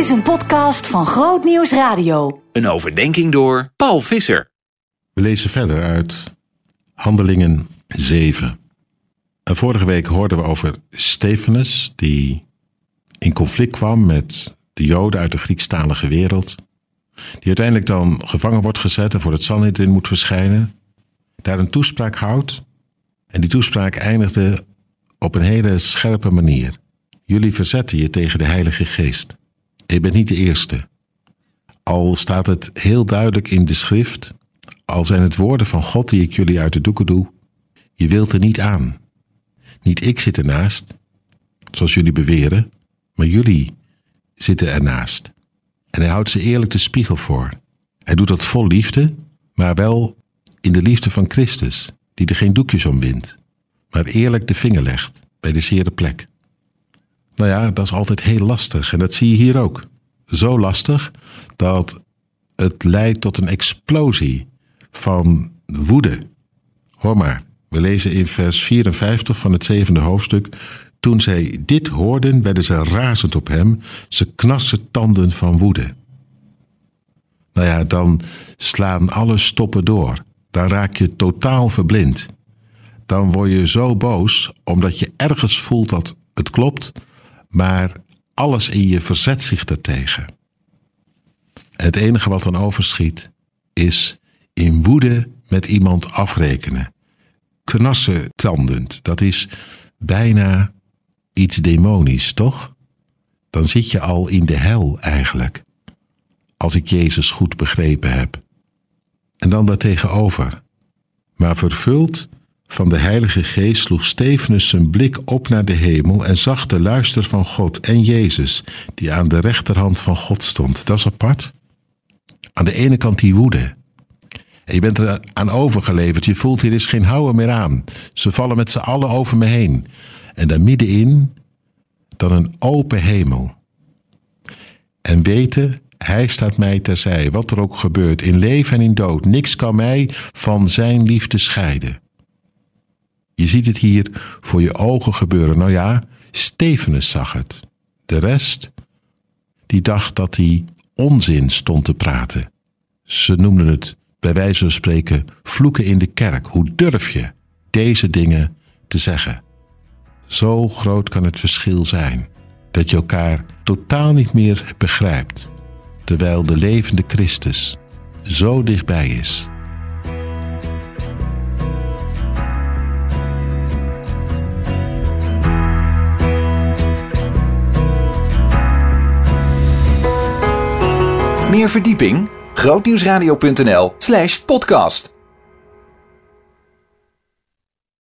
is een podcast van Groot Nieuws Radio. Een overdenking door Paul Visser. We lezen verder uit Handelingen 7. En vorige week hoorden we over Stephanus, die in conflict kwam met de Joden uit de Griekstalige wereld. Die uiteindelijk dan gevangen wordt gezet en voor het Sanhedrin moet verschijnen. Daar een toespraak houdt. En die toespraak eindigde op een hele scherpe manier. Jullie verzetten je tegen de Heilige Geest. Je bent niet de eerste. Al staat het heel duidelijk in de schrift, al zijn het woorden van God die ik jullie uit de doeken doe, je wilt er niet aan. Niet ik zit ernaast, zoals jullie beweren, maar jullie zitten ernaast. En hij houdt ze eerlijk de spiegel voor. Hij doet dat vol liefde, maar wel in de liefde van Christus, die er geen doekjes om wint, maar eerlijk de vinger legt bij de zere plek. Nou ja, dat is altijd heel lastig en dat zie je hier ook. Zo lastig dat het leidt tot een explosie van woede. Hoor maar, we lezen in vers 54 van het zevende hoofdstuk. Toen zij dit hoorden, werden ze razend op hem. Ze knassen tanden van woede. Nou ja, dan slaan alle stoppen door. Dan raak je totaal verblind. Dan word je zo boos omdat je ergens voelt dat het klopt, maar alles in je verzet zich daartegen. En het enige wat dan overschiet is in woede met iemand afrekenen. Knassen tandend, dat is bijna iets demonisch, toch? Dan zit je al in de hel eigenlijk. Als ik Jezus goed begrepen heb. En dan daartegenover. Maar vervuld van de Heilige Geest sloeg Stefanus zijn blik op naar de hemel en zag de luister van God en Jezus, die aan de rechterhand van God stond. Dat is apart. Aan de ene kant die woede. Je bent er aan overgeleverd. Je voelt hier is geen houden meer aan. Ze vallen met z'n allen over me heen. En daar middenin dan een open hemel. En weten, hij staat mij terzij, wat er ook gebeurt, in leven en in dood. Niks kan mij van zijn liefde scheiden. Je ziet het hier voor je ogen gebeuren. Nou ja, Stefanus zag het. De rest, die dacht dat hij onzin stond te praten. Ze noemden het bij wijze van spreken vloeken in de kerk. Hoe durf je deze dingen te zeggen? Zo groot kan het verschil zijn dat je elkaar totaal niet meer begrijpt, terwijl de levende Christus zo dichtbij is. Meer verdieping? grootnieuwsradio.nl slash podcast